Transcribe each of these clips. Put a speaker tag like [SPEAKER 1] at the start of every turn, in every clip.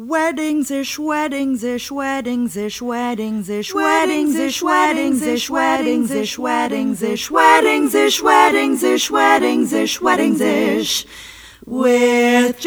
[SPEAKER 1] Weddings ish, weddings ish, weddings ish, weddings ish, weddings ish, weddings ish, weddings ish, weddings ish, weddings ish, weddings ish, weddings ish, weddings ish, with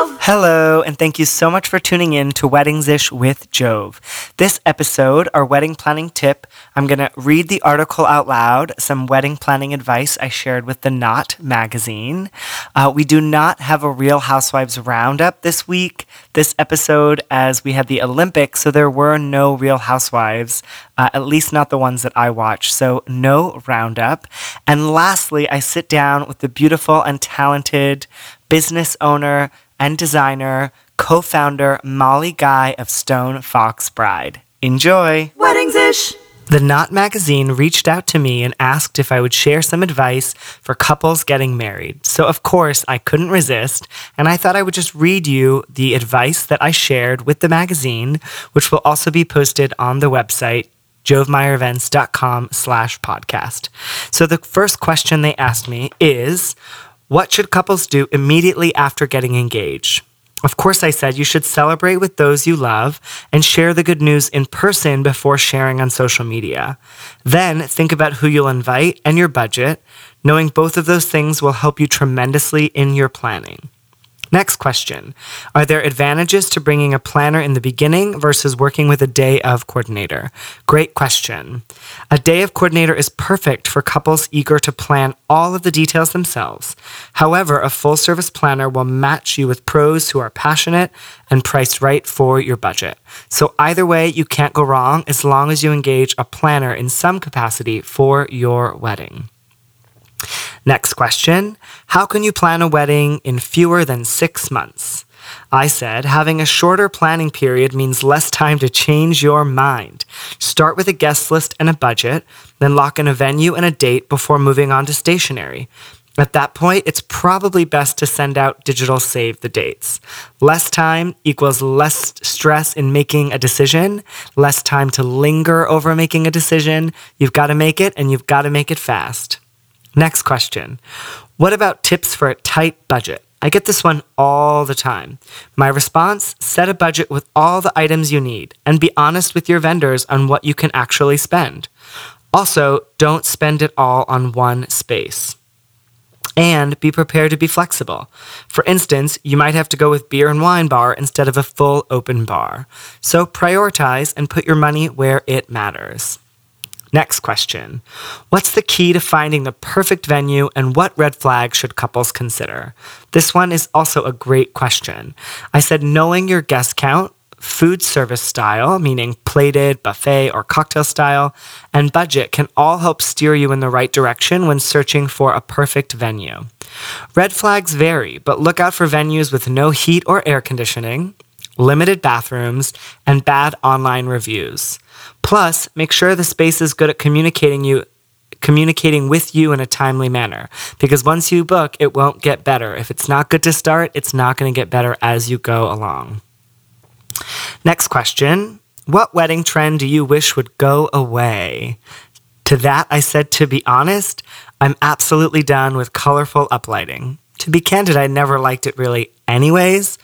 [SPEAKER 1] Jove.
[SPEAKER 2] Hello, and thank you so much for tuning in to Weddings Ish with Jove. This episode, our wedding planning tip, I'm going to read the article out loud, some wedding planning advice I shared with the Knot magazine. Uh, we do not have a Real Housewives roundup this week, this episode, as we had the Olympics, so there were no Real Housewives, uh, at least not the ones that I watched, so no roundup. And lastly, I sit down with the beautiful and talented business owner and designer, co founder Molly Guy of Stone Fox Bride. Enjoy!
[SPEAKER 1] Weddings ish.
[SPEAKER 2] The Knot magazine reached out to me and asked if I would share some advice for couples getting married. So, of course, I couldn't resist, and I thought I would just read you the advice that I shared with the magazine, which will also be posted on the website jovemeyerevents.com slash podcast. So the first question they asked me is, what should couples do immediately after getting engaged? Of course, I said you should celebrate with those you love and share the good news in person before sharing on social media. Then think about who you'll invite and your budget. Knowing both of those things will help you tremendously in your planning. Next question Are there advantages to bringing a planner in the beginning versus working with a day of coordinator? Great question. A day of coordinator is perfect for couples eager to plan all of the details themselves. However, a full service planner will match you with pros who are passionate and priced right for your budget. So, either way, you can't go wrong as long as you engage a planner in some capacity for your wedding. Next question How can you plan a wedding in fewer than six months? I said, having a shorter planning period means less time to change your mind. Start with a guest list and a budget, then lock in a venue and a date before moving on to stationery. At that point, it's probably best to send out digital save the dates. Less time equals less stress in making a decision, less time to linger over making a decision. You've got to make it and you've got to make it fast. Next question. What about tips for a tight budget? I get this one all the time. My response set a budget with all the items you need and be honest with your vendors on what you can actually spend. Also, don't spend it all on one space. And be prepared to be flexible. For instance, you might have to go with beer and wine bar instead of a full open bar. So prioritize and put your money where it matters. Next question What's the key to finding the perfect venue and what red flags should couples consider? This one is also a great question. I said knowing your guest count, food service style, meaning plated, buffet, or cocktail style, and budget can all help steer you in the right direction when searching for a perfect venue. Red flags vary, but look out for venues with no heat or air conditioning, limited bathrooms, and bad online reviews. Plus, make sure the space is good at communicating you communicating with you in a timely manner because once you book, it won't get better. If it's not good to start, it's not going to get better as you go along. Next question. What wedding trend do you wish would go away? To that, I said, to be honest, I'm absolutely done with colorful uplighting. To be candid, I never liked it really, anyways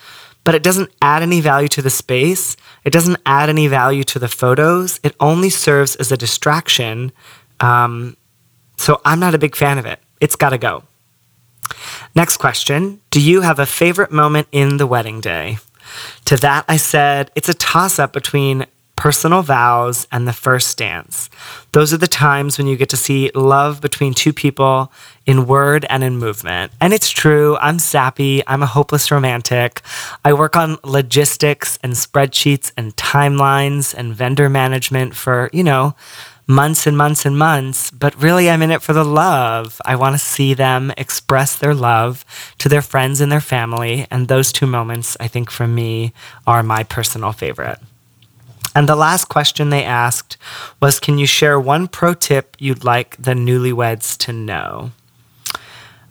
[SPEAKER 2] but it doesn't add any value to the space. It doesn't add any value to the photos. It only serves as a distraction. Um, so I'm not a big fan of it. It's got to go. Next question Do you have a favorite moment in the wedding day? To that, I said it's a toss up between personal vows, and the first dance. Those are the times when you get to see love between two people in word and in movement. And it's true, I'm sappy, I'm a hopeless romantic. I work on logistics and spreadsheets and timelines and vendor management for, you know, months and months and months, but really I'm in it for the love. I want to see them express their love to their friends and their family. And those two moments, I think, for me, are my personal favorite. And the last question they asked was Can you share one pro tip you'd like the newlyweds to know?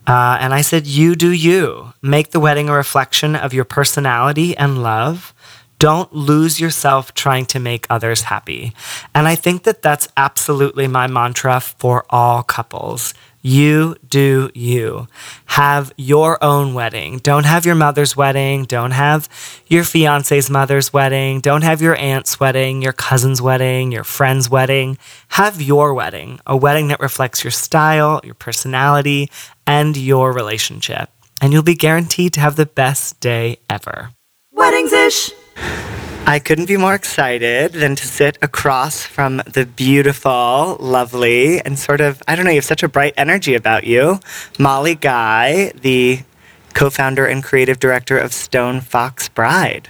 [SPEAKER 2] Uh, and I said, You do you. Make the wedding a reflection of your personality and love. Don't lose yourself trying to make others happy. And I think that that's absolutely my mantra for all couples. You do you. Have your own wedding. Don't have your mother's wedding. Don't have your fiance's mother's wedding. Don't have your aunt's wedding, your cousin's wedding, your friend's wedding. Have your wedding, a wedding that reflects your style, your personality, and your relationship. And you'll be guaranteed to have the best day ever.
[SPEAKER 1] Weddings ish.
[SPEAKER 2] I couldn't be more excited than to sit across from the beautiful, lovely, and sort of, I don't know, you have such a bright energy about you. Molly Guy, the co founder and creative director of Stone Fox Bride.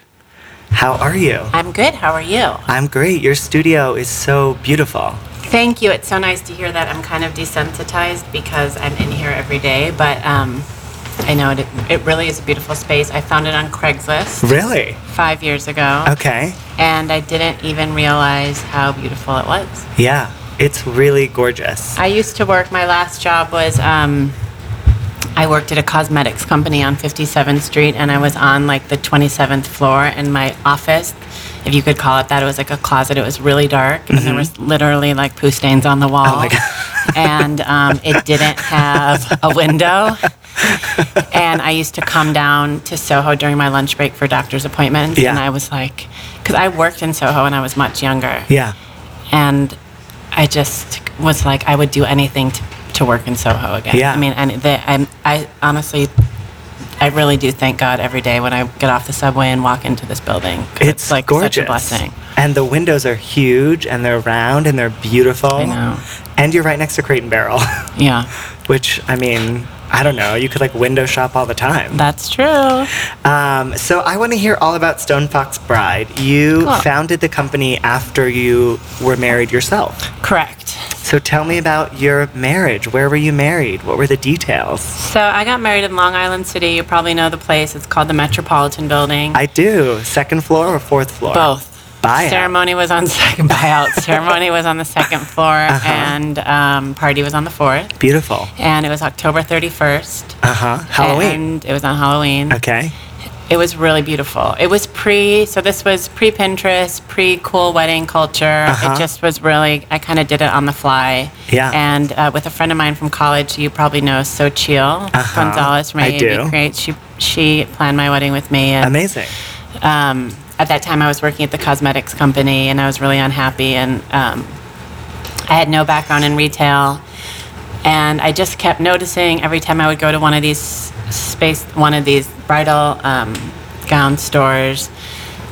[SPEAKER 2] How are you?
[SPEAKER 3] I'm good. How are you?
[SPEAKER 2] I'm great. Your studio is so beautiful.
[SPEAKER 3] Thank you. It's so nice to hear that. I'm kind of desensitized because I'm in here every day, but um, I know it, it really is a beautiful space. I found it on Craigslist
[SPEAKER 2] Really?
[SPEAKER 3] five years ago,
[SPEAKER 2] Okay.
[SPEAKER 3] and I didn't even realize how beautiful it was.
[SPEAKER 2] Yeah, it's really gorgeous.
[SPEAKER 3] I used to work, my last job was um, I worked at a cosmetics company on 57th Street, and I was on like the 27th floor, and my office, if you could call it that, it was like a closet. It was really dark, and there was literally like poo stains on the wall.
[SPEAKER 2] Mm-hmm. Oh my
[SPEAKER 3] and um, it didn't have a window. and I used to come down to Soho during my lunch break for doctor's appointments,
[SPEAKER 2] Yeah.
[SPEAKER 3] and I was like, because I worked in Soho when I was much younger
[SPEAKER 2] Yeah.
[SPEAKER 3] and I just was like, I would do anything to, to work in Soho again.
[SPEAKER 2] Yeah.
[SPEAKER 3] I mean, and the, I'm, I honestly, I really do thank God every day when I get off the subway and walk into this building. 'cause
[SPEAKER 2] It's,
[SPEAKER 3] like
[SPEAKER 2] gorgeous.
[SPEAKER 3] such a blessing.
[SPEAKER 2] And the windows are huge and they're round and they're beautiful.
[SPEAKER 3] I know.
[SPEAKER 2] And you're right next to Crate and Barrel,
[SPEAKER 3] Yeah,
[SPEAKER 2] which I mean, I don't know. You could like window shop all the time.
[SPEAKER 3] that's true.
[SPEAKER 2] Um, so I want to hear all about Stone Fox Bride. You
[SPEAKER 3] Cool.
[SPEAKER 2] founded the company after you were married yourself.
[SPEAKER 3] Correct.
[SPEAKER 2] So tell me about your marriage. Where were you married? What were the details?
[SPEAKER 3] So I got married in Long Island City. You probably know the place. It's called the Metropolitan Building.
[SPEAKER 2] I do. Second floor or fourth floor?
[SPEAKER 3] Both.
[SPEAKER 2] Buyout.
[SPEAKER 3] Ceremony was on second buyout. Ceremony was on the second floor,
[SPEAKER 2] Uh-huh.
[SPEAKER 3] and um, party was on the fourth.
[SPEAKER 2] Beautiful.
[SPEAKER 3] And it was October 31st.
[SPEAKER 2] Uh huh. Halloween.
[SPEAKER 3] And it was on Halloween.
[SPEAKER 2] okay.
[SPEAKER 3] It was really beautiful. It was pre, so this was pre Pinterest, pre cool wedding culture.
[SPEAKER 2] Uh-huh.
[SPEAKER 3] It just was really, I kind of did it on the fly.
[SPEAKER 2] Yeah.
[SPEAKER 3] And uh, with a friend of mine from college, you probably know Xochitl
[SPEAKER 2] Uh-huh.
[SPEAKER 3] Gonzalez from
[SPEAKER 2] I
[SPEAKER 3] AAB
[SPEAKER 2] do.
[SPEAKER 3] Create. She, she planned my wedding with me. And,
[SPEAKER 2] Amazing.
[SPEAKER 3] um, at that time, I was working at the cosmetics company and I was really unhappy. And um, I had no background in retail. And I just kept noticing every time I would go to one of these space, one of these bridal um, gown stores,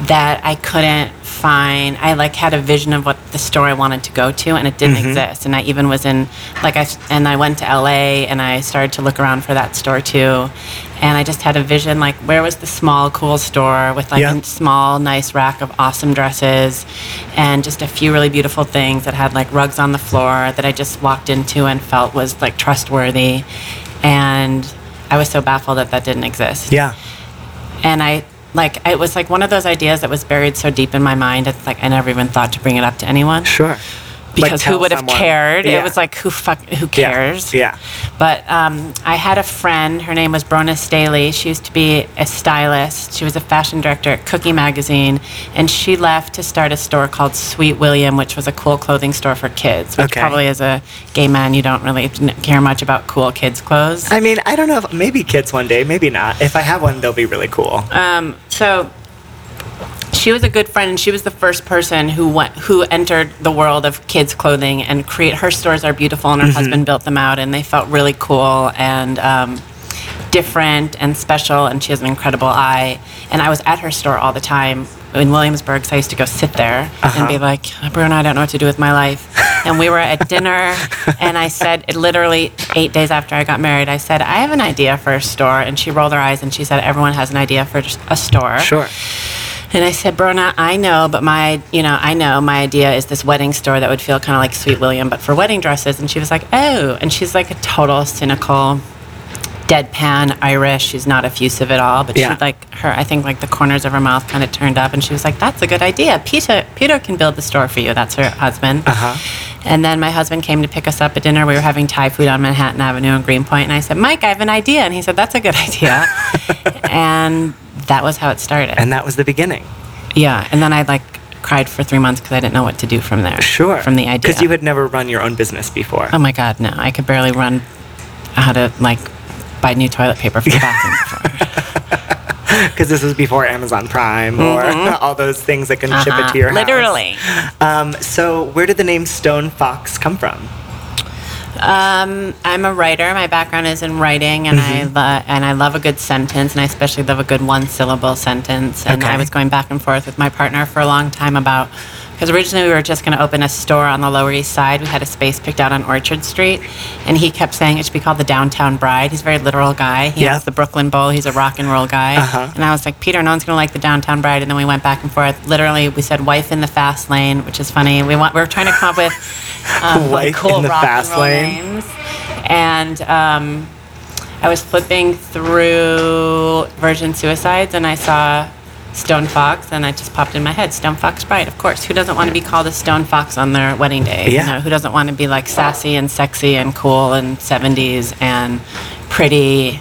[SPEAKER 3] that I couldn't find. I like had a vision of what the store I wanted to go to, and it didn't mm-hmm. exist. And I even was in, like I and I went to LA, and I started to look around for that store too. And I just had a vision, like where was the small, cool store with like
[SPEAKER 2] Yeah.
[SPEAKER 3] a small, nice rack of awesome dresses, and just a few really beautiful things that had like rugs on the floor that I just walked into and felt was like trustworthy. And I was so baffled that that didn't exist
[SPEAKER 2] Yeah.
[SPEAKER 3] and I like it was like one of those ideas that was buried so deep in my mind. It's like I never even thought to bring it up to anyone
[SPEAKER 2] Sure.
[SPEAKER 3] Because who
[SPEAKER 2] tell
[SPEAKER 3] would have cared?
[SPEAKER 2] Yeah.
[SPEAKER 3] It was like who fuck who cares?
[SPEAKER 2] Yeah. yeah.
[SPEAKER 3] But um, I had a friend. Her name was Bronagh Staley. She used to be a stylist. She was a fashion director at Cookie Magazine, and she left to start a store called Sweet William, which was a cool clothing store for kids. Which
[SPEAKER 2] Okay.
[SPEAKER 3] probably, as a gay man, you don't really care much about cool kids' clothes.
[SPEAKER 2] I mean, I don't know if maybe kids one day, maybe not. If I have one, they'll be really cool.
[SPEAKER 3] Um, so she was a good friend, and she was the first person who went who entered the world of kids' clothing and create. Her stores are beautiful, and her husband built them out, and they felt really cool and um, different and special. And she has an incredible eye. And I was at her store all the time in Williamsburg, so I used to go sit there and be like, Bruno, I don't know what to do with my life. And we were at dinner, and I said, it literally eight days after I got married, I said, I have an idea for a store. And she rolled her eyes and she said, Everyone has an idea for a store.
[SPEAKER 2] Sure.
[SPEAKER 3] And I said, Bronagh, I know, but my, you know, I know my idea is this wedding store that would feel kind of like Sweet William, but for wedding dresses. And she was like, oh. And she's like a total cynical, deadpan Irish. She's not effusive at all, but
[SPEAKER 2] Yeah.
[SPEAKER 3] she like her, I think like the corners of her mouth kind of turned up. And she was like, that's a good idea. Peter, Peter can build the store for you. That's her husband.
[SPEAKER 2] Uh-huh.
[SPEAKER 3] And then my husband came to pick us up at dinner. We were having Thai food on Manhattan Avenue in Greenpoint. And I said, Mike, I have an idea. And he said, that's a good idea. and that was how it started.
[SPEAKER 2] And that was the beginning.
[SPEAKER 3] Yeah, and then I like cried for three months because I didn't know what to do from there.
[SPEAKER 2] Sure.
[SPEAKER 3] From the idea.
[SPEAKER 2] Because you had never run your own business before.
[SPEAKER 3] Oh my God, no! I could barely run how to like buy new toilet paper for the bathroom before.
[SPEAKER 2] Because this was before Amazon Prime or all those things that can ship it to your house.
[SPEAKER 3] Mm-hmm. Literally.
[SPEAKER 2] Um, so, where did the name Stone Fox come from?
[SPEAKER 3] Um, I'm a writer. My background is in writing, and I
[SPEAKER 2] Mm-hmm.
[SPEAKER 3] lo- and I love a good sentence, and I especially love a good one syllable sentence. And
[SPEAKER 2] Okay.
[SPEAKER 3] I was going back and forth with my partner for a long time about because originally we were just going to open a store on the Lower East Side. We had a space picked out on Orchard Street, and he kept saying it should be called the Downtown Bride. He's a very literal guy. He
[SPEAKER 2] Yeah.
[SPEAKER 3] has the Brooklyn Bowl. He's a rock and roll guy.
[SPEAKER 2] Uh-huh.
[SPEAKER 3] And I was like, Peter, no one's going to like the Downtown Bride. And then we went back and forth. Literally, we said wife in the fast lane, which is funny. We want we were trying to come up with um,
[SPEAKER 2] Wife
[SPEAKER 3] cool
[SPEAKER 2] in the
[SPEAKER 3] rock
[SPEAKER 2] fast
[SPEAKER 3] and roll
[SPEAKER 2] lane.
[SPEAKER 3] names. And um, I was flipping through Virgin Suicides and I saw Stone Fox and it just popped in my head. Stone Fox Bride, of course. Who doesn't want to be called a Stone Fox on their wedding day?
[SPEAKER 2] Yeah.
[SPEAKER 3] You know, who doesn't want to be like sassy and sexy and cool and 70s and pretty?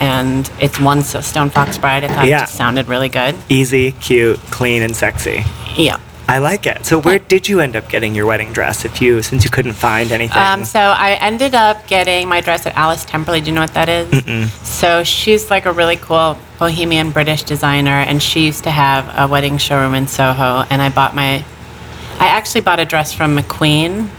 [SPEAKER 3] And it's one so Stone Fox Bride. I thought
[SPEAKER 2] Yeah.
[SPEAKER 3] it just sounded really good.
[SPEAKER 2] Easy, cute, clean, and sexy.
[SPEAKER 3] Yeah.
[SPEAKER 2] I like it. So, where did you end up getting your wedding dress? If you, since you couldn't find anything.
[SPEAKER 3] Um, so I ended up getting my dress at Alice Temperley. Do you know what that is? So she's like a really cool bohemian British designer, and she used to have a wedding showroom in Soho. And I bought my, I actually bought a dress from McQueen,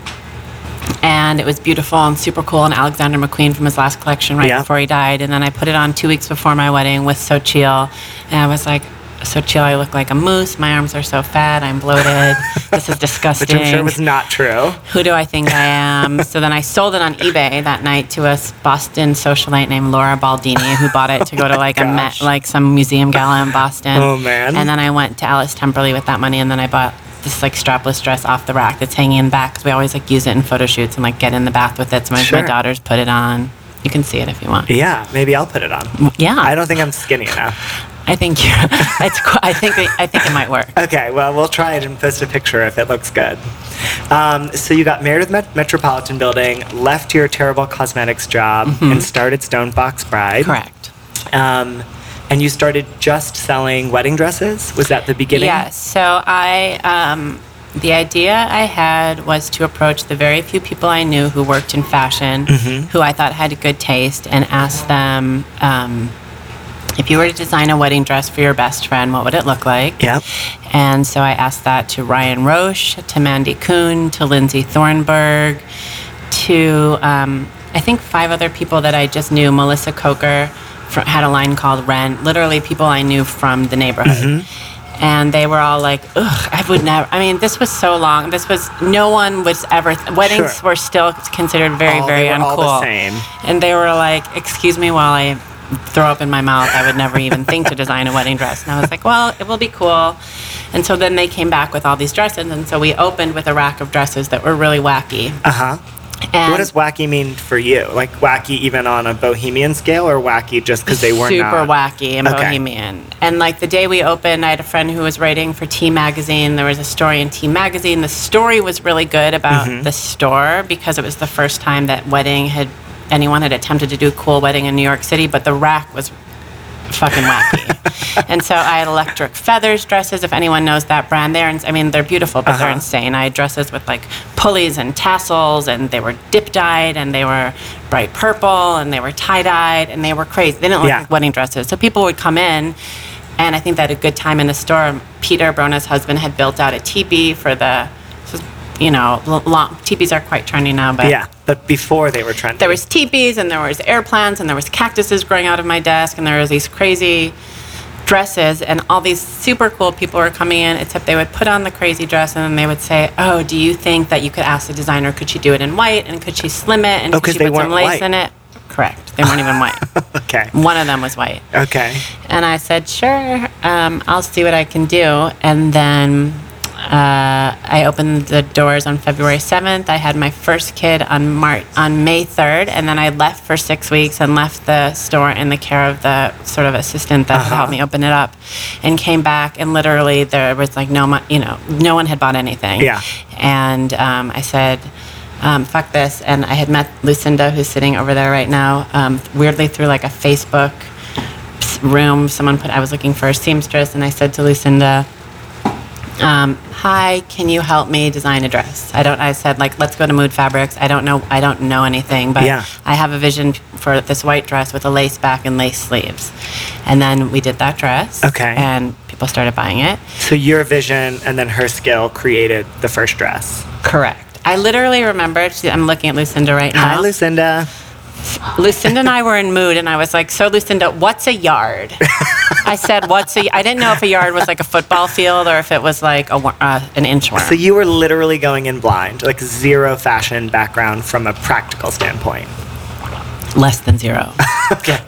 [SPEAKER 3] and it was beautiful and super cool. And Alexander McQueen from his last collection right
[SPEAKER 2] Yeah.
[SPEAKER 3] before he died. And then I put it on two weeks before my wedding with Xochitl, and I was like. Xochitl, I look like a moose. My arms are so fat. I'm bloated. this is disgusting
[SPEAKER 2] which I'm sure was not true.
[SPEAKER 3] who do I think I am? so then I sold it on eBay that night to a Boston socialite named Laura Baldini, who bought it to go to like a Met, like some museum gala in Boston.
[SPEAKER 2] Oh, man.
[SPEAKER 3] And then I went to Alice Temperley with that money, and then I bought this like strapless dress off the rack that's hanging in the back because we always like use it in photo shoots and like get in the bath with it. Sometimes
[SPEAKER 2] Sure.
[SPEAKER 3] my daughters put it on. You can see it if you want.
[SPEAKER 2] Yeah, maybe I'll put it on.
[SPEAKER 3] Yeah,
[SPEAKER 2] I don't think I'm skinny enough.
[SPEAKER 3] I think you. It's. I think. It, I think it might work.
[SPEAKER 2] Okay, well, we'll try it and post a picture if it looks good. Um, so you got married with Met- Metropolitan Building, left your terrible cosmetics job, and started Stone Fox Bride.
[SPEAKER 3] Mm-hmm. Correct.
[SPEAKER 2] Um, and you started just selling wedding dresses? Was that the beginning?
[SPEAKER 3] Yes. So I, um, the idea I had was to approach the very few people I knew who worked in fashion,
[SPEAKER 2] Mm-hmm.
[SPEAKER 3] who I thought had a good taste, and ask them. Um, if you were to design a wedding dress for your best friend, what would it look like?
[SPEAKER 2] Yep.
[SPEAKER 3] And so I asked that to Ryan Roche, to Mandy Coon, to Lindsay Thornburg, to um, I think five other people that I just knew. Melissa Coker fr- had a line called Rent. Literally, people I knew from the neighborhood. And they were all like, "Ugh, I would never." I mean, this was so long. This was no one was ever. Weddings
[SPEAKER 2] Sure.
[SPEAKER 3] were still considered very,
[SPEAKER 2] All-
[SPEAKER 3] very
[SPEAKER 2] they were
[SPEAKER 3] uncool.
[SPEAKER 2] all the same.
[SPEAKER 3] And they were like, "Excuse me, while I throw up in my mouth, I would never even think to design a wedding dress." And I was like, "Well, it will be cool." And so then they came back with all these dresses, and so we opened with a rack of dresses that were really wacky.
[SPEAKER 2] Uh huh.
[SPEAKER 3] And
[SPEAKER 2] What does wacky mean for you? Like wacky even on a bohemian scale, or wacky just because they were
[SPEAKER 3] super
[SPEAKER 2] not?
[SPEAKER 3] wacky and
[SPEAKER 2] Okay.
[SPEAKER 3] bohemian. And like the day we opened, I had a friend who was writing for T Magazine. There was a story in T Magazine. The story was really good about
[SPEAKER 2] Mm-hmm.
[SPEAKER 3] the store because it was the first time that wedding had anyone had attempted to do a cool wedding in New York City, but the rack was fucking wacky. and so I had electric feathers dresses. If anyone knows that brand, they're ins- I mean they're beautiful, but they're
[SPEAKER 2] Uh-huh.
[SPEAKER 3] insane. I had dresses with like pulleys and tassels, and they were dip dyed, and they were bright purple, and they were tie dyed, and they were crazy. They didn't look
[SPEAKER 2] Yeah.
[SPEAKER 3] like wedding dresses. So people would come in. And I think they had a good time in the store. Peter Bronagh's husband had built out a teepee for the, you know, l- long, teepees are quite trendy now, but
[SPEAKER 2] Yeah, but before they were trendy.
[SPEAKER 3] there was teepees and there was air plants and there was cactuses growing out of my desk and there was these crazy dresses and all these super cool people were coming in except they would put on the crazy dress and then they would say oh do you think that you could ask the designer could she do it in white and could she slim it and
[SPEAKER 2] Oh,
[SPEAKER 3] could she put some lace
[SPEAKER 2] white.
[SPEAKER 3] in it correct they weren't even white
[SPEAKER 2] okay.
[SPEAKER 3] one of them was white
[SPEAKER 2] Okay.
[SPEAKER 3] and I said, sure, um, I'll see what I can do. And then uh, I opened the doors on February 7th. I had my first kid on Mar- on May 3rd, and then I left for six weeks and left the store in the care of the sort of assistant that
[SPEAKER 2] Uh-huh.
[SPEAKER 3] helped me open it up, and came back. And literally, there was like no, mo- you know, no one had bought anything.
[SPEAKER 2] Yeah.
[SPEAKER 3] And um, I said. Um, fuck this. And I had met Lucinda, who's sitting over there right now, um, weirdly through like a Facebook room. Someone put, I was looking for a seamstress, and I said to Lucinda, um, hi, can you help me design a dress? I don't. I said like, let's go to Mood Fabrics. I don't know. I don't know anything, but
[SPEAKER 2] Yeah.
[SPEAKER 3] I have a vision for this white dress with a lace back and lace sleeves. And then we did that dress.
[SPEAKER 2] Okay.
[SPEAKER 3] And people started buying it.
[SPEAKER 2] So your vision and then her skill created the first dress.
[SPEAKER 3] Correct. I literally remember. I'm looking at Lucinda right now.
[SPEAKER 2] Hi, Lucinda.
[SPEAKER 3] Lucinda and I were in mood, and I was like, "So, Lucinda, what's a yard?" I said, "What's a?" I didn't know if a yard was like a football field or if it was like a uh, an inchworm.
[SPEAKER 2] So you were literally going in blind, like zero fashion background from a practical standpoint.
[SPEAKER 3] Less than zero,
[SPEAKER 2] Okay,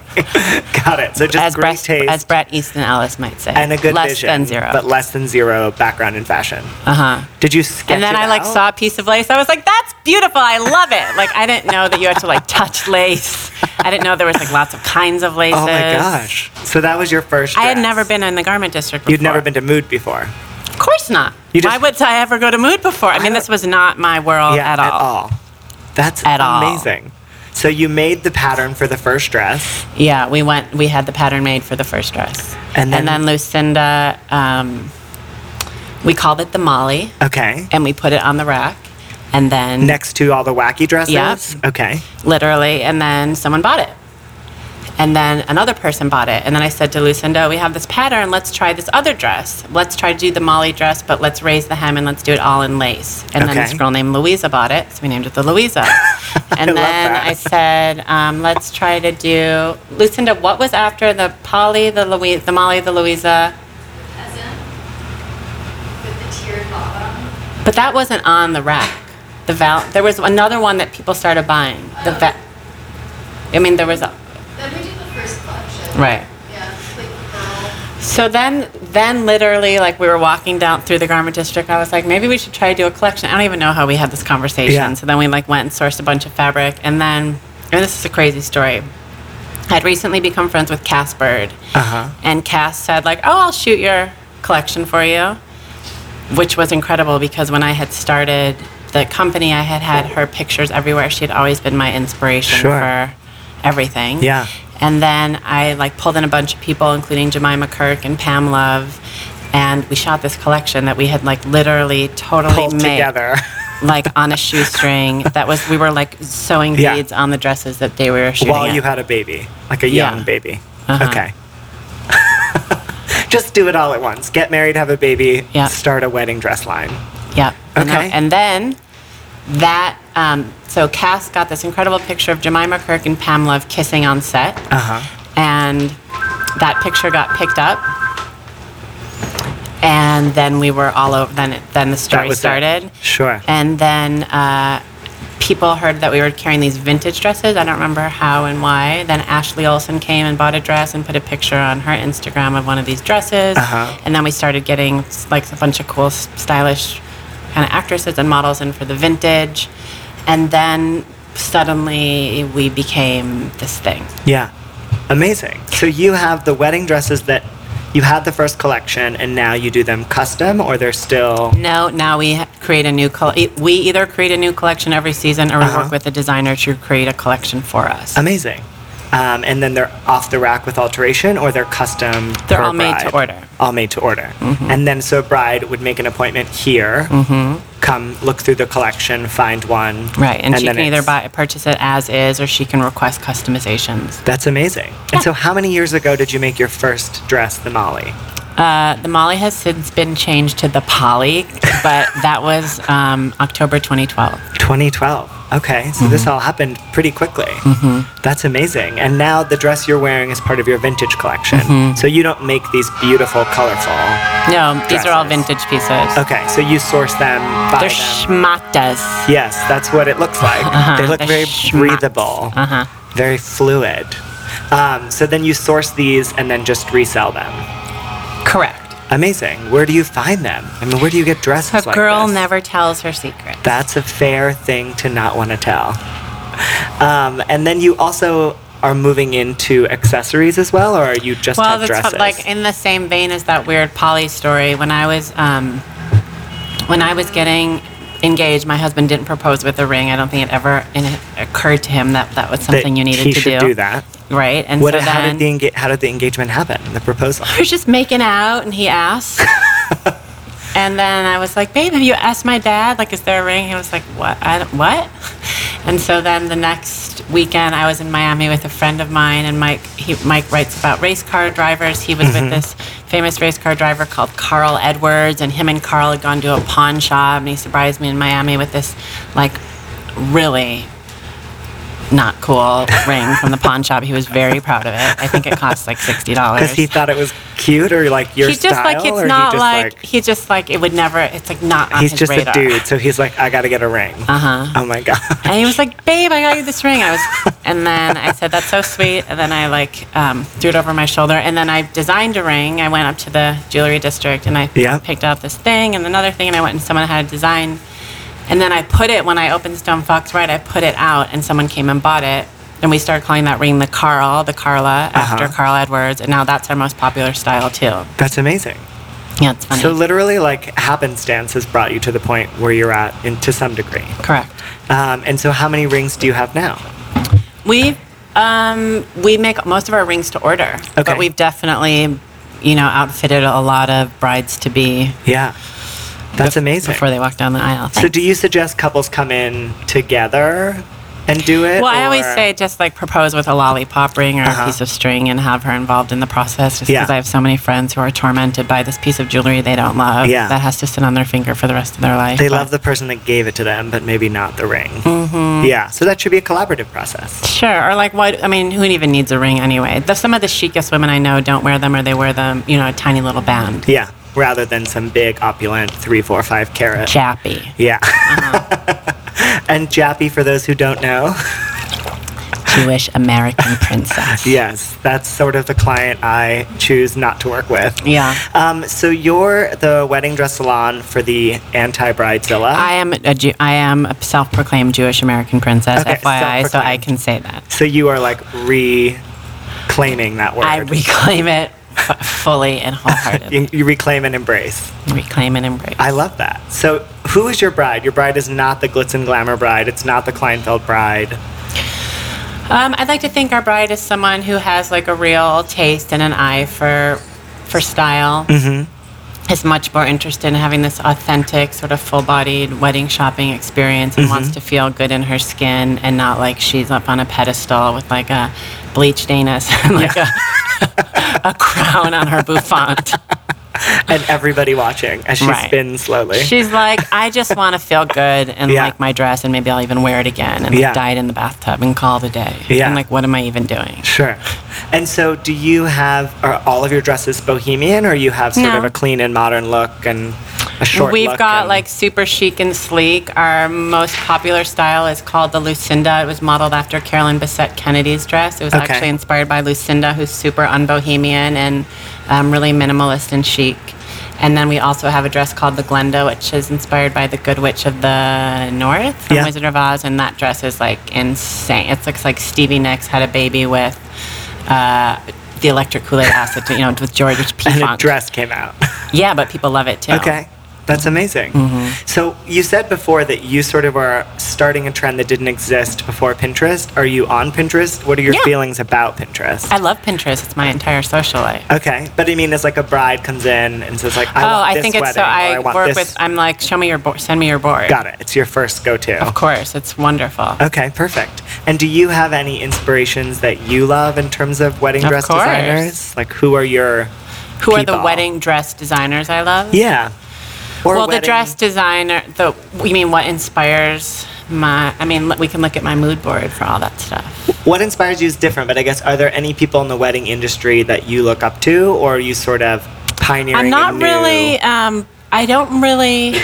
[SPEAKER 2] got it. So just
[SPEAKER 3] as
[SPEAKER 2] great
[SPEAKER 3] Bret,
[SPEAKER 2] taste
[SPEAKER 3] as Bret Easton Ellis might say,
[SPEAKER 2] and a good
[SPEAKER 3] less
[SPEAKER 2] vision,
[SPEAKER 3] than zero.
[SPEAKER 2] but less than zero background in fashion.
[SPEAKER 3] uh huh.
[SPEAKER 2] Did you sketch
[SPEAKER 3] And then I like saw a piece of lace. I was like, "That's beautiful. I love it." Like I didn't know that you had to like touch lace. I didn't know there was like lots of kinds of laces.
[SPEAKER 2] Oh my gosh! So that was your first.
[SPEAKER 3] I had never been in the garment district. Before.
[SPEAKER 2] You'd never been to Mood before.
[SPEAKER 3] Of course not.
[SPEAKER 2] You just-
[SPEAKER 3] Why would I ever go to Mood before? I mean, this was not my world
[SPEAKER 2] yeah,
[SPEAKER 3] at all.
[SPEAKER 2] That's
[SPEAKER 3] At all.
[SPEAKER 2] So you made the pattern for the first dress.
[SPEAKER 3] Yeah, we went. We had the pattern made for the first dress,
[SPEAKER 2] And then-
[SPEAKER 3] Lucinda, um, we called it the Molly,
[SPEAKER 2] Okay.
[SPEAKER 3] and we put it on the rack, and then
[SPEAKER 2] Next to all the wacky dresses.
[SPEAKER 3] Yep.
[SPEAKER 2] Okay.
[SPEAKER 3] literally, and then someone bought it, and then another person bought it, and then I said to Lucinda, "We have this pattern. Let's try this other dress. Let's try to do the Molly dress, but let's raise the hem and let's do it all in lace." And then this girl named Louisa bought it, so we named it the Louisa. and
[SPEAKER 2] I love
[SPEAKER 3] then
[SPEAKER 2] that.
[SPEAKER 3] I said, um, "Let's try to do Lucinda. What was after the Polly, the Louise, the Molly, the Louisa?"
[SPEAKER 4] As in, with the tiered bottom.
[SPEAKER 3] But that wasn't on the rack. The val. There was another one that people started buying. The va- I mean, there was a
[SPEAKER 4] Then we did the first collection.
[SPEAKER 3] right.
[SPEAKER 4] Yeah, like pearl.
[SPEAKER 3] So then, then literally, like we were walking down through the garment district, I was like, maybe we should try to do a collection. I don't even know how we had this conversation.
[SPEAKER 2] Yeah.
[SPEAKER 3] So then we like went and sourced a bunch of fabric, and then, and this is a crazy story. I'd recently become friends with Cass Bird,
[SPEAKER 2] Uh huh.
[SPEAKER 3] and Cass said like, "Oh, I'll shoot your collection for you," which was incredible because when I had started the company, I had had her pictures everywhere. She had always been my inspiration
[SPEAKER 2] Sure.
[SPEAKER 3] for everything.
[SPEAKER 2] Yeah.
[SPEAKER 3] And then I like pulled in a bunch of people, including Jemima Kirk and Pam Love, and we shot this collection that we had like literally totally
[SPEAKER 2] Pulled
[SPEAKER 3] made
[SPEAKER 2] together.
[SPEAKER 3] like on a shoestring. That was we were like sewing
[SPEAKER 2] Yeah.
[SPEAKER 3] beads on the dresses that they were shooting.
[SPEAKER 2] While
[SPEAKER 3] at.
[SPEAKER 2] you had a baby, like a
[SPEAKER 3] Yeah.
[SPEAKER 2] young baby.
[SPEAKER 3] Uh-huh.
[SPEAKER 2] Okay. Just do it all at once. Get married, have a baby,
[SPEAKER 3] Yeah.
[SPEAKER 2] start a wedding dress line.
[SPEAKER 3] Yeah.
[SPEAKER 2] Okay.
[SPEAKER 3] And then that, um, so Cass got this incredible picture of Jemima Kirk and Pam Love kissing on set.
[SPEAKER 2] Uh huh.
[SPEAKER 3] And that picture got picked up. And then we were all over, then, it- then the story
[SPEAKER 2] was it.
[SPEAKER 3] started.
[SPEAKER 2] Sure.
[SPEAKER 3] And then uh, people heard that we were carrying these vintage dresses. I don't remember how and why. Then Ashley Olsen came and bought a dress and put a picture on her Instagram of one of these dresses.
[SPEAKER 2] Uh-huh.
[SPEAKER 3] And then we started getting like a bunch of cool, stylish kind of actresses and models in for the vintage. And then suddenly we became this thing.
[SPEAKER 2] Yeah. Amazing. So you have the wedding dresses that you had the first collection and now you do them custom or they're still
[SPEAKER 3] No, now we ha- create a new col- we either create a new collection every season or we
[SPEAKER 2] Uh-huh.
[SPEAKER 3] work with a designer to create a collection for us.
[SPEAKER 2] amazing. Um, and then they're off the rack with alteration or they're custom
[SPEAKER 3] They're
[SPEAKER 2] per
[SPEAKER 3] all made to order.
[SPEAKER 2] all made to order
[SPEAKER 3] Mm-hmm.
[SPEAKER 2] and then so a bride would make an appointment here come look through the collection find one
[SPEAKER 3] Right, and, she can either buy purchase it as is, or she can request customizations.
[SPEAKER 2] that's amazing. And so how many years ago did you make your first dress the molly
[SPEAKER 3] Uh, the Molly has since been changed to the Polly, but that was um, October 2012.
[SPEAKER 2] 2012 okay so this all happened pretty quickly. That's amazing. And now the dress you're wearing is part of your vintage collection. So you don't make these beautiful colorful
[SPEAKER 3] No, these are all vintage pieces.
[SPEAKER 2] okay so you source them buy
[SPEAKER 3] They're schmatas.
[SPEAKER 2] yes that's what it looks like. They look
[SPEAKER 3] they're
[SPEAKER 2] very breathable.
[SPEAKER 3] Uh huh.
[SPEAKER 2] very fluid. Um, so then you source these and then just resell them
[SPEAKER 3] Correct.
[SPEAKER 2] amazing where do you find them i mean where do you get dresses
[SPEAKER 3] A
[SPEAKER 2] like
[SPEAKER 3] girl
[SPEAKER 2] this?
[SPEAKER 3] never tells her secret.
[SPEAKER 2] That's a fair thing to not want to tell. Um, and then you also are moving into accessories as well, or are you just
[SPEAKER 3] well,
[SPEAKER 2] have dresses?
[SPEAKER 3] what- like in the same vein as that weird Polly story. When I was um, when I was getting engaged, my husband didn't propose with a ring. I don't think it ever it occurred to him that that was
[SPEAKER 2] That
[SPEAKER 3] something you needed
[SPEAKER 2] he
[SPEAKER 3] to
[SPEAKER 2] should
[SPEAKER 3] do.
[SPEAKER 2] do that.
[SPEAKER 3] Right, and
[SPEAKER 2] What?
[SPEAKER 3] so
[SPEAKER 2] how did the enga- how did the engagement happen? The proposal.
[SPEAKER 3] we were just making out, and he asked. and then I was like, babe, have you asked my dad? Like, is there a ring? He was like, what? I what? And so then the next weekend, I was in Miami with a friend of mine, and Mike. He, Mike writes about race car drivers. He was with mm-hmm. this famous race car driver called Carl Edwards, and him and Carl had gone to a pawn shop, and he surprised me in Miami with this, like, really not cool ring from the pawn shop. He was very proud of it. I think it cost like sixty dollars.
[SPEAKER 2] Because he thought it was cute or like your
[SPEAKER 3] He's just
[SPEAKER 2] style?
[SPEAKER 3] like it's
[SPEAKER 2] he
[SPEAKER 3] not
[SPEAKER 2] just,
[SPEAKER 3] like, he's just like it would never. It's like not on
[SPEAKER 2] he's just
[SPEAKER 3] radar.
[SPEAKER 2] a dude, so he's like, I gotta get a ring.
[SPEAKER 3] Uh huh.
[SPEAKER 2] Oh my god.
[SPEAKER 3] And he was like, "Babe, I got you this ring." I was, and then I said, "That's so sweet." And then I like um, threw it over my shoulder, and then I designed a ring. I went up to the jewelry district, and I
[SPEAKER 2] Yeah.
[SPEAKER 3] picked out this thing and another thing, and I went and someone had a design, and then I put it when I opened Stone Fox Right. I put it out, and someone came and bought it. And we started calling that ring the Carl, the Carla, after
[SPEAKER 2] Uh-huh.
[SPEAKER 3] Carl Edwards, and now that's our most popular style too.
[SPEAKER 2] That's amazing.
[SPEAKER 3] Yeah, it's funny.
[SPEAKER 2] So literally, like happenstance has brought you to the point where you're at, in, to some degree.
[SPEAKER 3] Correct.
[SPEAKER 2] Um, and so, how many rings do you have now?
[SPEAKER 3] We um, we make most of our rings to order,
[SPEAKER 2] Okay.
[SPEAKER 3] but we've definitely, you know, outfitted a lot of brides to be
[SPEAKER 2] Yeah, that's amazing.
[SPEAKER 3] before they walk down the aisle.
[SPEAKER 2] So, do you suggest couples come in together and do it?
[SPEAKER 3] well, I always say just like propose with a lollipop ring or
[SPEAKER 2] Uh-huh.
[SPEAKER 3] a piece of string and have her involved in the process. Just
[SPEAKER 2] Yeah.
[SPEAKER 3] because I have so many friends who are tormented by this piece of jewelry they don't love
[SPEAKER 2] Yeah.
[SPEAKER 3] that has to sit on their finger for the rest of their life.
[SPEAKER 2] they
[SPEAKER 3] But-
[SPEAKER 2] love the person that gave it to them, but maybe not the ring.
[SPEAKER 3] Mm-hmm.
[SPEAKER 2] Yeah, so that should be a collaborative process.
[SPEAKER 3] Sure, or like what? I mean, who even needs a ring anyway? The, some of the chicest women I know don't wear them, or they wear them, you know, a tiny little band.
[SPEAKER 2] Yeah, rather than some big opulent three, four, five carat.
[SPEAKER 3] Jappy.
[SPEAKER 2] Yeah.
[SPEAKER 3] Uh-huh.
[SPEAKER 2] and Jappy, for those who don't know,
[SPEAKER 3] Jewish American princess.
[SPEAKER 2] yes, that's sort of the client I choose not to work with.
[SPEAKER 3] Yeah.
[SPEAKER 2] Um, so you're the wedding dress salon for the anti bridezilla.
[SPEAKER 3] I am a Jew, I am a self-proclaimed Jewish American princess,
[SPEAKER 2] Okay,
[SPEAKER 3] FYI, so I can say that.
[SPEAKER 2] so you are like reclaiming that word.
[SPEAKER 3] I reclaim it fully and wholeheartedly.
[SPEAKER 2] you, you reclaim and embrace.
[SPEAKER 3] reclaim and embrace.
[SPEAKER 2] I love that. So, who is your bride? Your bride is not the glitz and glamour bride. It's not the Kleinfeld bride.
[SPEAKER 3] Um, I'd like to think our bride is someone who has like a real taste and an eye for for style. Mm-hmm. Is much more interested in having this authentic, sort of full-bodied wedding shopping experience, and wants mm-hmm. to feel good in her skin, and not like she's up on a pedestal with like a bleached anus and like a, a crown on her bouffant.
[SPEAKER 2] And everybody watching as she
[SPEAKER 3] Right.
[SPEAKER 2] spins slowly.
[SPEAKER 3] She's like, I just want to feel good and
[SPEAKER 2] Yeah.
[SPEAKER 3] like my dress, and maybe I'll even wear it again and
[SPEAKER 2] Yeah.
[SPEAKER 3] dye it in the bathtub and call it a day.
[SPEAKER 2] Yeah.
[SPEAKER 3] And like, what am I even doing?
[SPEAKER 2] Sure. And so, do you have are all of your dresses bohemian, or you have sort
[SPEAKER 3] No.
[SPEAKER 2] of a clean and modern look and a short
[SPEAKER 3] We've
[SPEAKER 2] look
[SPEAKER 3] got
[SPEAKER 2] and-
[SPEAKER 3] like super chic and sleek. Our most popular style is called the Lucinda. It was modeled after Carolyn Bessette Kennedy's dress. It was
[SPEAKER 2] Okay.
[SPEAKER 3] actually inspired by Lucinda, who's super unbohemian and um, really minimalist and chic. And then we also have a dress called the Glenda, which is inspired by the Good Witch of the North from
[SPEAKER 2] Yeah.
[SPEAKER 3] Wizard of Oz. And that dress is like insane. It looks like Stevie Nicks had a baby with uh, the electric Kool Aid acid, you know, with George P.
[SPEAKER 2] and a dress came out.
[SPEAKER 3] Yeah, but people love it too.
[SPEAKER 2] Okay. That's amazing.
[SPEAKER 3] Mm-hmm.
[SPEAKER 2] So you said before that you sort of are starting a trend that didn't exist before Pinterest. Are you on Pinterest? What are your
[SPEAKER 3] Yeah.
[SPEAKER 2] feelings about Pinterest?
[SPEAKER 3] I love Pinterest. It's my entire social life.
[SPEAKER 2] okay, but I mean, it's like a bride comes in and says like, I
[SPEAKER 3] oh,
[SPEAKER 2] want
[SPEAKER 3] I
[SPEAKER 2] this
[SPEAKER 3] think it's
[SPEAKER 2] wedding,
[SPEAKER 3] so.
[SPEAKER 2] or
[SPEAKER 3] I, work
[SPEAKER 2] this.
[SPEAKER 3] with. I'm like, show me your board. Send me your board.
[SPEAKER 2] Got it. It's your first go-to.
[SPEAKER 3] Of course, it's wonderful.
[SPEAKER 2] Okay, perfect. And do you have any inspirations that you love in terms of wedding
[SPEAKER 3] Of
[SPEAKER 2] dress
[SPEAKER 3] course.
[SPEAKER 2] designers? Like, who are your
[SPEAKER 3] Who are the wedding dress designers I love?
[SPEAKER 2] Yeah. Or
[SPEAKER 3] well, the dress designer. The you mean what inspires my? I mean, we can look at my mood board for all that stuff.
[SPEAKER 2] What inspires you is different, but I guess are there any people in the wedding industry that you look up to, or are you sort of pioneering?
[SPEAKER 3] I'm not really. Um, I don't really.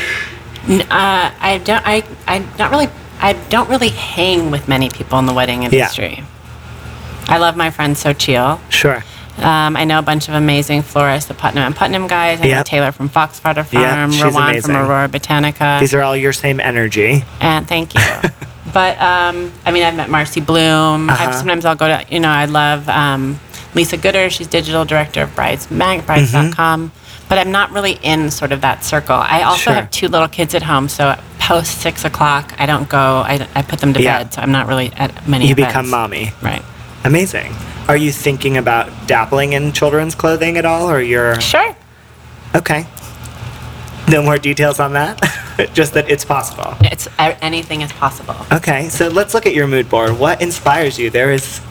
[SPEAKER 3] Uh, I don't. I. I not really. I don't really hang with many people in the wedding industry. Yeah. I love my friend Xochitl.
[SPEAKER 2] Sure.
[SPEAKER 3] Um, I know a bunch of amazing florists, the Putnam and Putnam guys. I know Taylor from Foxfodder Farm,
[SPEAKER 2] Yep,
[SPEAKER 3] Rowan from Aurora Botanica.
[SPEAKER 2] These are all your same energy.
[SPEAKER 3] and thank you. but um, I mean, I've met Marcy Blum.
[SPEAKER 2] Uh-huh.
[SPEAKER 3] Sometimes I'll go to, you know, I love um, Lisa Gooder. She's digital director of Brides Mag, Brides.com. But I'm not really in sort of that circle. I also
[SPEAKER 2] Sure.
[SPEAKER 3] have two little kids at home, so post six o'clock, I don't go. I, I put them to
[SPEAKER 2] Yeah.
[SPEAKER 3] bed, so I'm not really at many.
[SPEAKER 2] You
[SPEAKER 3] events.
[SPEAKER 2] become mommy.
[SPEAKER 3] Right.
[SPEAKER 2] Amazing. Are you thinking about dabbling in children's clothing at all, or you're
[SPEAKER 3] Sure.
[SPEAKER 2] okay? No more details on that? Just that it's possible.
[SPEAKER 3] It's anything is possible.
[SPEAKER 2] Okay, so let's look at your mood board. What inspires you? There is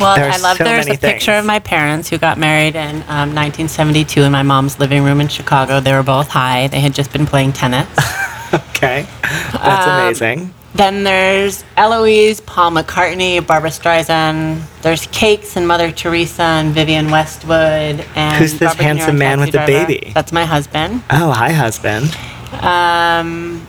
[SPEAKER 3] Well,
[SPEAKER 2] There
[SPEAKER 3] I love
[SPEAKER 2] so
[SPEAKER 3] there's a
[SPEAKER 2] many
[SPEAKER 3] picture of my parents who got married in um, 1972 in my mom's living room in Chicago. They were both high. They had just been playing tennis.
[SPEAKER 2] okay. That's
[SPEAKER 3] Um,
[SPEAKER 2] amazing.
[SPEAKER 3] Then there's Eloise, Paul McCartney, Barbra Streisand. There's Cakes and Mother Teresa and Vivienne Westwood. And
[SPEAKER 2] Who's this
[SPEAKER 3] Robert
[SPEAKER 2] handsome
[SPEAKER 3] and
[SPEAKER 2] man with the
[SPEAKER 3] Driver.
[SPEAKER 2] baby?
[SPEAKER 3] That's my husband.
[SPEAKER 2] Oh, hi, husband.
[SPEAKER 3] Um,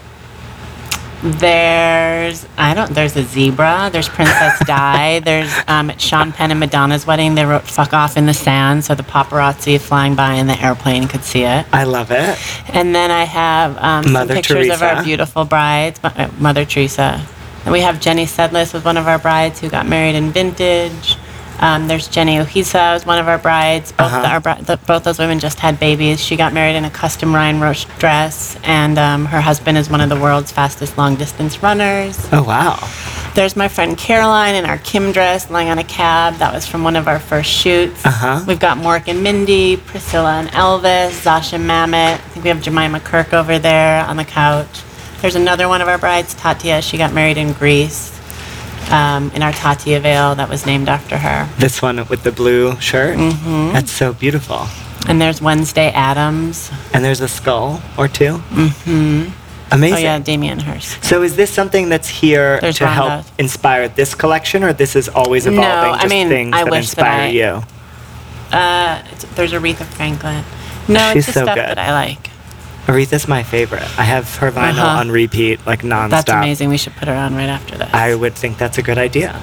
[SPEAKER 3] there's I don't there's a zebra. There's Princess Di. There's um, at Sean Penn and Madonna's wedding. They wrote "fuck off" in the sand, so the paparazzi flying by in the airplane could see it.
[SPEAKER 2] I love it.
[SPEAKER 3] And then I have um, some pictures of our beautiful brides, uh, Mother Teresa. And we have Jenny Sedlis was one of our brides who got married in vintage. Um, there's Jenny Ohisa was one of our brides. Both,
[SPEAKER 2] Uh-huh.
[SPEAKER 3] the, our, bri- the, both those women just had babies. She got married in a custom Ryan Roche dress, and um, her husband is one of the world's fastest long distance runners.
[SPEAKER 2] Oh, wow.
[SPEAKER 3] There's my friend Caroline in our Kim dress lying on a cab. That was from one of our first shoots.
[SPEAKER 2] Uh-huh.
[SPEAKER 3] We've got Mork and Mindy, Priscilla and Elvis, Zosia Mamet. I think we have Jemima Kirk over there on the couch. There's another one of our brides, Tatia. She got married in Greece um, in our Tatia veil that was named after her.
[SPEAKER 2] This one with the blue shirt. Mm-hmm. That's so beautiful.
[SPEAKER 3] And there's Wednesday Addams.
[SPEAKER 2] And there's a skull or 2 Mm-hmm. Amazing.
[SPEAKER 3] Oh, yeah, Damien Hirst.
[SPEAKER 2] So is this something that's here
[SPEAKER 3] There's
[SPEAKER 2] to help inspire this collection, or this is always evolving?
[SPEAKER 3] No?
[SPEAKER 2] I
[SPEAKER 3] mean,
[SPEAKER 2] things
[SPEAKER 3] I
[SPEAKER 2] that
[SPEAKER 3] wish that
[SPEAKER 2] inspire
[SPEAKER 3] I-
[SPEAKER 2] you.
[SPEAKER 3] Uh, there's Aretha Franklin. No,
[SPEAKER 2] She's
[SPEAKER 3] it's the
[SPEAKER 2] so
[SPEAKER 3] stuff
[SPEAKER 2] good.
[SPEAKER 3] that I like.
[SPEAKER 2] Aretha's my favorite. I have her vinyl
[SPEAKER 3] Uh-huh.
[SPEAKER 2] on repeat, like nonstop.
[SPEAKER 3] That's amazing. We should put her on right after this.
[SPEAKER 2] I would think that's a good idea.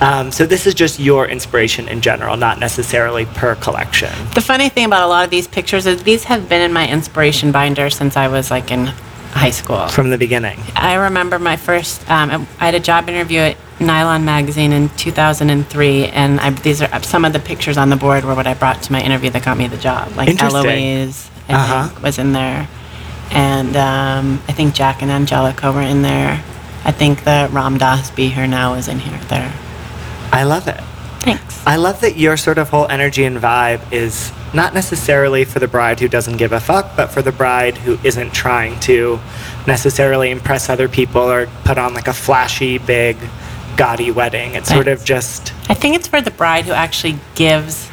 [SPEAKER 2] Um, so this is just your inspiration in general, not necessarily per collection.
[SPEAKER 3] The funny thing about a lot of these pictures is these have been in my inspiration binder since I was like in high school.
[SPEAKER 2] From the beginning.
[SPEAKER 3] I remember my first. Um, I had a job interview at Nylon magazine in 2003, and I, these are some of the pictures on the board were what I brought to my interview that got me the job. Like. Eloise, I
[SPEAKER 2] Uh-huh.
[SPEAKER 3] think, was in there, and um, I think Jack and Angelica were in there. I think the Ram Dass Be Here Now is in here. There.
[SPEAKER 2] I love it.
[SPEAKER 3] Thanks.
[SPEAKER 2] I love that your sort of whole energy and vibe is not necessarily for the bride who doesn't give a fuck, but for the bride who isn't trying to necessarily impress other people or put on like a flashy, big, gaudy wedding. It's sort of just,
[SPEAKER 3] I think it's for the bride who actually gives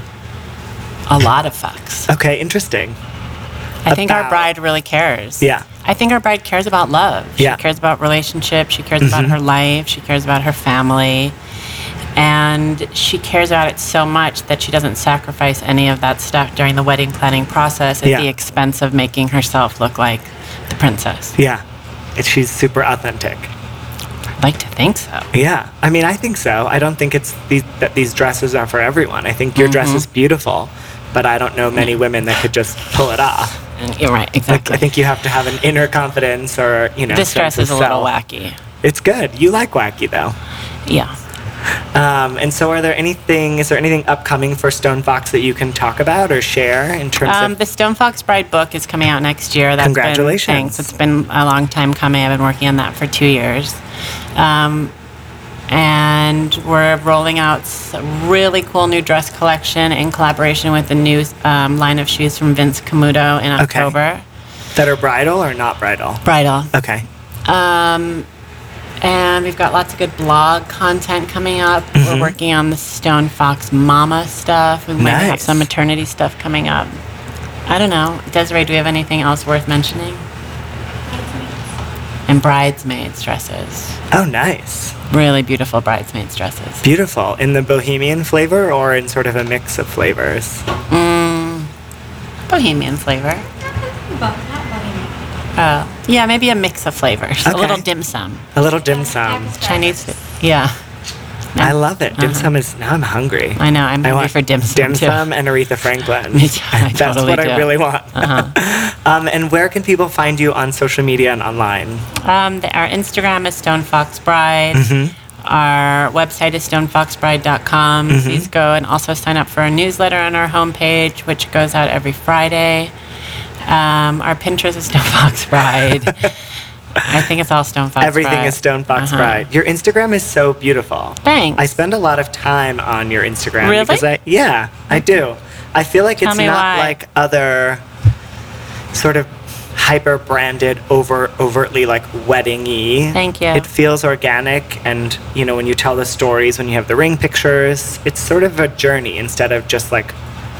[SPEAKER 3] a lot of fucks.
[SPEAKER 2] okay, interesting.
[SPEAKER 3] I think our bride really cares.
[SPEAKER 2] Yeah.
[SPEAKER 3] I think our bride cares about love.
[SPEAKER 2] Yeah. Mm-hmm.
[SPEAKER 3] She cares about relationships. She cares about her life. She cares about her family. And she cares about it so much that she doesn't sacrifice any of that stuff during the wedding planning process at
[SPEAKER 2] Yeah.
[SPEAKER 3] the expense of making herself look like the princess.
[SPEAKER 2] Yeah. She's super authentic.
[SPEAKER 3] I'd like to think so.
[SPEAKER 2] Yeah, I mean, I think so. I don't think it's these, that these dresses are for everyone. I think your dress
[SPEAKER 3] Mm-hmm.
[SPEAKER 2] is beautiful, but I don't know many women that could just pull it off.
[SPEAKER 3] And you're right, exactly.
[SPEAKER 2] I think you have to have an inner confidence or, you know,
[SPEAKER 3] this dress is a little wacky.
[SPEAKER 2] It's good. You like wacky, though.
[SPEAKER 3] Yeah.
[SPEAKER 2] Um, and so, are there anything? Is there anything upcoming for Stone Fox that you can talk about or share in terms
[SPEAKER 3] Um,
[SPEAKER 2] of?
[SPEAKER 3] the Stone Fox Bride book is coming out next year. That's
[SPEAKER 2] Congratulations.
[SPEAKER 3] Been, thanks. It's been a long time coming. I've been working on that for two years. Um, and we're rolling out a really cool new dress collection in collaboration with the new um, line of shoes from Vince Camuto in October. Okay.
[SPEAKER 2] That are bridal or not bridal?
[SPEAKER 3] Bridal.
[SPEAKER 2] Okay.
[SPEAKER 3] Um, and we've got lots of good blog content coming up.
[SPEAKER 2] Mm-hmm.
[SPEAKER 3] We're working on the Stone Fox Mama stuff. We might have some maternity stuff coming up. I don't know. Desiree, do we have anything else worth mentioning? And bridesmaids dresses.
[SPEAKER 2] Oh, nice.
[SPEAKER 3] Really beautiful bridesmaids dresses.
[SPEAKER 2] Beautiful. In the bohemian flavor or in sort of a mix of flavors?
[SPEAKER 3] Bohemian flavor. Uh, yeah, maybe a mix of flavors. A little dim sum.
[SPEAKER 2] A little dim sum.
[SPEAKER 3] Chinese food. Yeah.
[SPEAKER 2] I love it. Dim sum is now I'm hungry.
[SPEAKER 3] Uh-huh. I know. I'm
[SPEAKER 2] I
[SPEAKER 3] hungry for dim sum
[SPEAKER 2] dim
[SPEAKER 3] too.
[SPEAKER 2] sum and Aretha Franklin.
[SPEAKER 3] I
[SPEAKER 2] That's
[SPEAKER 3] totally
[SPEAKER 2] what I really want.
[SPEAKER 3] Uh-huh.
[SPEAKER 2] um, and where can people find you on social media and online?
[SPEAKER 3] Um, the, our Instagram is Stone Fox Bride.
[SPEAKER 2] Mm-hmm.
[SPEAKER 3] Our website is stonefoxbride.com. Please go and also sign up for a newsletter on our homepage, which goes out every Friday. Um, our Pinterest is Stone Fox Bride. I think it's all Stone Fox Bride.
[SPEAKER 2] Everything is Stone Fox
[SPEAKER 3] Uh-huh.
[SPEAKER 2] Bride. Your Instagram is so beautiful.
[SPEAKER 3] Thanks.
[SPEAKER 2] I spend a lot of time on your Instagram
[SPEAKER 3] Really?
[SPEAKER 2] because I yeah, I do. I feel like
[SPEAKER 3] Tell
[SPEAKER 2] it's not
[SPEAKER 3] why.
[SPEAKER 2] like other sort of hyper branded, over overtly like wedding-y.
[SPEAKER 3] Thank you.
[SPEAKER 2] It feels organic, and you know when you tell the stories, when you have the ring pictures, it's sort of a journey instead of just like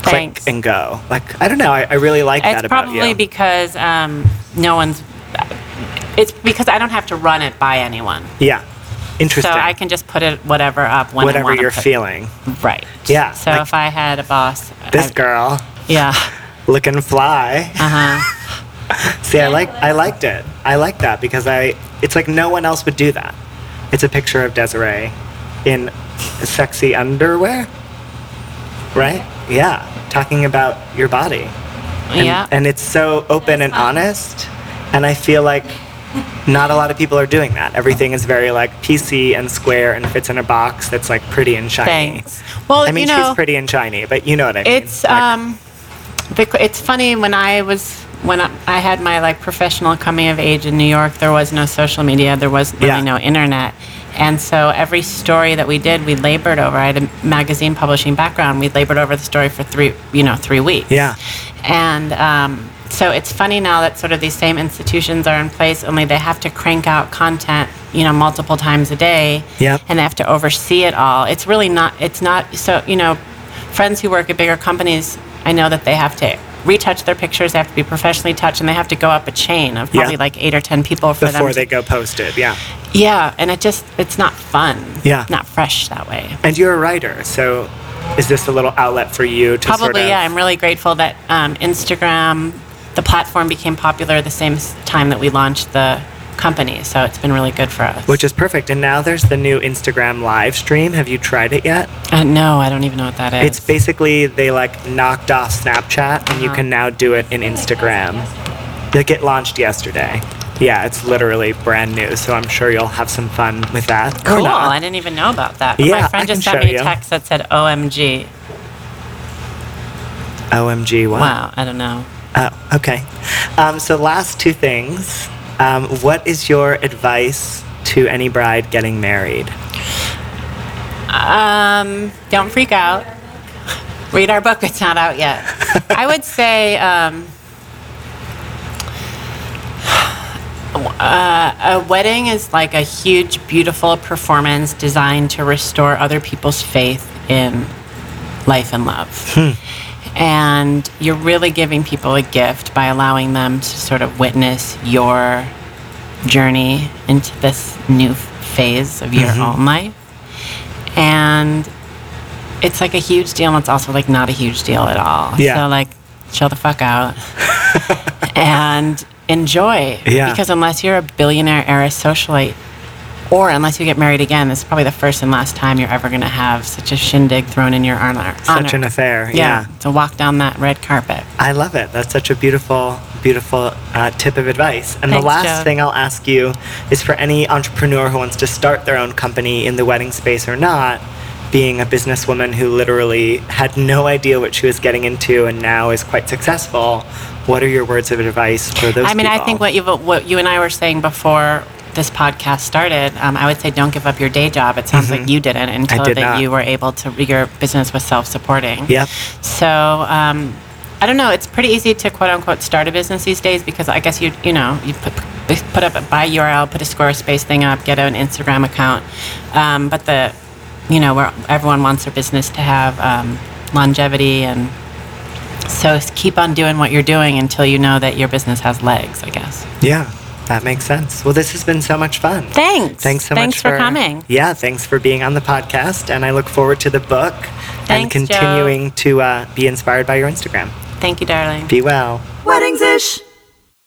[SPEAKER 2] click
[SPEAKER 3] Thanks.
[SPEAKER 2] and go. Like I don't know, I, I really like
[SPEAKER 3] It's
[SPEAKER 2] that about
[SPEAKER 3] probably because um, no one's. It's because I don't have to run it by anyone,
[SPEAKER 2] yeah, interesting.
[SPEAKER 3] so I can just put it whatever up when
[SPEAKER 2] Whatever you're feeling.
[SPEAKER 3] Right.
[SPEAKER 2] Yeah,
[SPEAKER 3] So
[SPEAKER 2] like-
[SPEAKER 3] if I had a boss,
[SPEAKER 2] This
[SPEAKER 3] I-
[SPEAKER 2] girl
[SPEAKER 3] yeah.
[SPEAKER 2] looking fly.
[SPEAKER 3] Uh huh.
[SPEAKER 2] See, I like I liked it. I like that because I it's like no one else would do that. It's a picture of Desiree in sexy underwear. Right? Yeah, talking about your body. And,
[SPEAKER 3] yeah.
[SPEAKER 2] And it's so open and honest. And I feel like not a lot of people are doing that. Everything is very like PC and square and fits in a box that's like pretty and shiny.
[SPEAKER 3] Thanks. Well,
[SPEAKER 2] I mean,
[SPEAKER 3] you know,
[SPEAKER 2] she's pretty and shiny, but you know what I mean.
[SPEAKER 3] It's
[SPEAKER 2] Like,
[SPEAKER 3] um, it's funny when I was when I, I had my like professional coming of age in New York. There was no social media. There was really
[SPEAKER 2] Yeah.
[SPEAKER 3] no internet. And so every story that we did, we labored over. I had a magazine publishing background. We labored over the story for three, you know, three weeks.
[SPEAKER 2] Yeah.
[SPEAKER 3] And um, so it's funny now that sort of these same institutions are in place, only they have to crank out content, you know, multiple times a day.
[SPEAKER 2] Yep.
[SPEAKER 3] And they have to oversee it all. It's really not. It's not. So you know, friends who work at bigger companies, I know that they have to retouch their pictures. They have to be professionally touched, and they have to go up a chain of
[SPEAKER 2] Yeah.
[SPEAKER 3] probably like eight or ten people for them.
[SPEAKER 2] before
[SPEAKER 3] to-
[SPEAKER 2] they go posted, yeah.
[SPEAKER 3] yeah, and it just it's not fun.
[SPEAKER 2] Yeah.
[SPEAKER 3] Not fresh that way.
[SPEAKER 2] And you're a writer, so is this a little outlet for you to
[SPEAKER 3] Probably,
[SPEAKER 2] sort of?
[SPEAKER 3] yeah. I'm really grateful that um, Instagram, the platform, became popular the same time that we launched the company. So it's been really good for us.
[SPEAKER 2] Which is perfect. And now there's the new Instagram live stream. Have you tried it yet?
[SPEAKER 3] uh, no, I don't even know what that is.
[SPEAKER 2] It's basically they like knocked off Snapchat and you
[SPEAKER 3] Uh-huh.
[SPEAKER 2] can now do it in Instagram. Like it launched yesterday. Yeah, it's literally brand new, so I'm sure you'll have some fun with that.
[SPEAKER 3] Cool. I didn't even know about that. But
[SPEAKER 2] Yeah,
[SPEAKER 3] my friend just sent me a
[SPEAKER 2] you.
[SPEAKER 3] text that said OMG.
[SPEAKER 2] OMG, what?
[SPEAKER 3] Wow, I don't know.
[SPEAKER 2] Oh, okay. Um, so, last two things. Um, what is your advice to any bride getting married?
[SPEAKER 3] Um, don't freak out. Read our book. It's not out yet. I would say um, uh, a wedding is like a huge, beautiful performance designed to restore other people's faith in life and love. And you're really giving people a gift by allowing them to sort of witness your journey into this new phase of your mm-hmm. own life and it's like a huge deal and it's also like not a huge deal at all
[SPEAKER 2] Yeah.
[SPEAKER 3] so like chill the fuck out and enjoy
[SPEAKER 2] Yeah.
[SPEAKER 3] because unless you're a billionaire heiress socialite or unless you get married again this is probably the first and last time you're ever going to have such a shindig thrown in your honor
[SPEAKER 2] Such an affair.
[SPEAKER 3] yeah,
[SPEAKER 2] yeah.
[SPEAKER 3] to walk down that red carpet
[SPEAKER 2] I love it. That's such a beautiful, beautiful uh, tip of advice. And
[SPEAKER 3] Thanks,
[SPEAKER 2] the last
[SPEAKER 3] Jove.
[SPEAKER 2] thing I'll ask you is for any entrepreneur who wants to start their own company in the wedding space or not, being a businesswoman who literally had no idea what she was getting into and now is quite successful, what are your words of advice for those
[SPEAKER 3] I mean, I think what you what you and I were saying before this podcast started, um, I would say don't give up your day job. It sounds like you didn't until
[SPEAKER 2] Mm-hmm. did
[SPEAKER 3] that
[SPEAKER 2] not.
[SPEAKER 3] you were able to. Your business was self-supporting.
[SPEAKER 2] Yep.
[SPEAKER 3] So um, I don't know. It's pretty easy to quote unquote start a business these days because I guess you you know you put put up a buy URL, put a Squarespace thing up, get an Instagram account. Um, but the you know where everyone wants their business to have um, longevity and so keep on doing what you're doing until you know that your business has legs. I guess.
[SPEAKER 2] Yeah, that makes sense. Well, this has been so much fun.
[SPEAKER 3] Thanks.
[SPEAKER 2] Thanks so
[SPEAKER 3] Thanks
[SPEAKER 2] much
[SPEAKER 3] for coming.
[SPEAKER 2] Yeah, thanks for being on the podcast, and I look forward to the book and
[SPEAKER 3] Thanks, Jove.
[SPEAKER 2] continuing to uh, be inspired by your Instagram.
[SPEAKER 3] Thank you, darling.
[SPEAKER 2] Be well.
[SPEAKER 1] Weddings ish.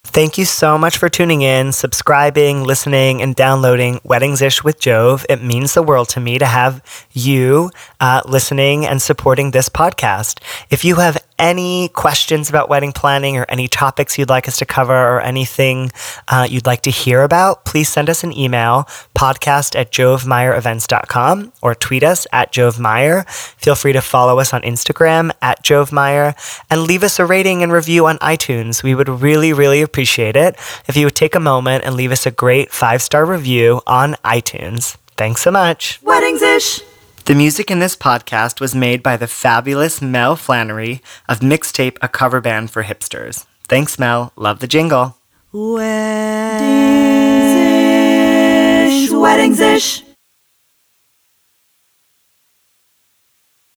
[SPEAKER 2] Thank you so much for tuning in, subscribing, listening, and downloading Weddings Ish with Jove. It means the world to me to have you uh, listening and supporting this podcast. If you have any questions about wedding planning or any topics you'd like us to cover or anything uh, you'd like to hear about, please send us an email, podcast at jovemeyerevents.com or tweet us at jovemeyer. Feel free to follow us on Instagram at jovemeyer and leave us a rating and review on iTunes. We would really, really appreciate it if you would take a moment and leave us a great five star review on iTunes. Thanks so much.
[SPEAKER 1] Weddings ish.
[SPEAKER 2] The music in this podcast was made by the fabulous Mel Flannery of Mixtape, a cover band for hipsters. Thanks, Mel. Love the jingle.
[SPEAKER 1] Weddings ish. Weddings ish.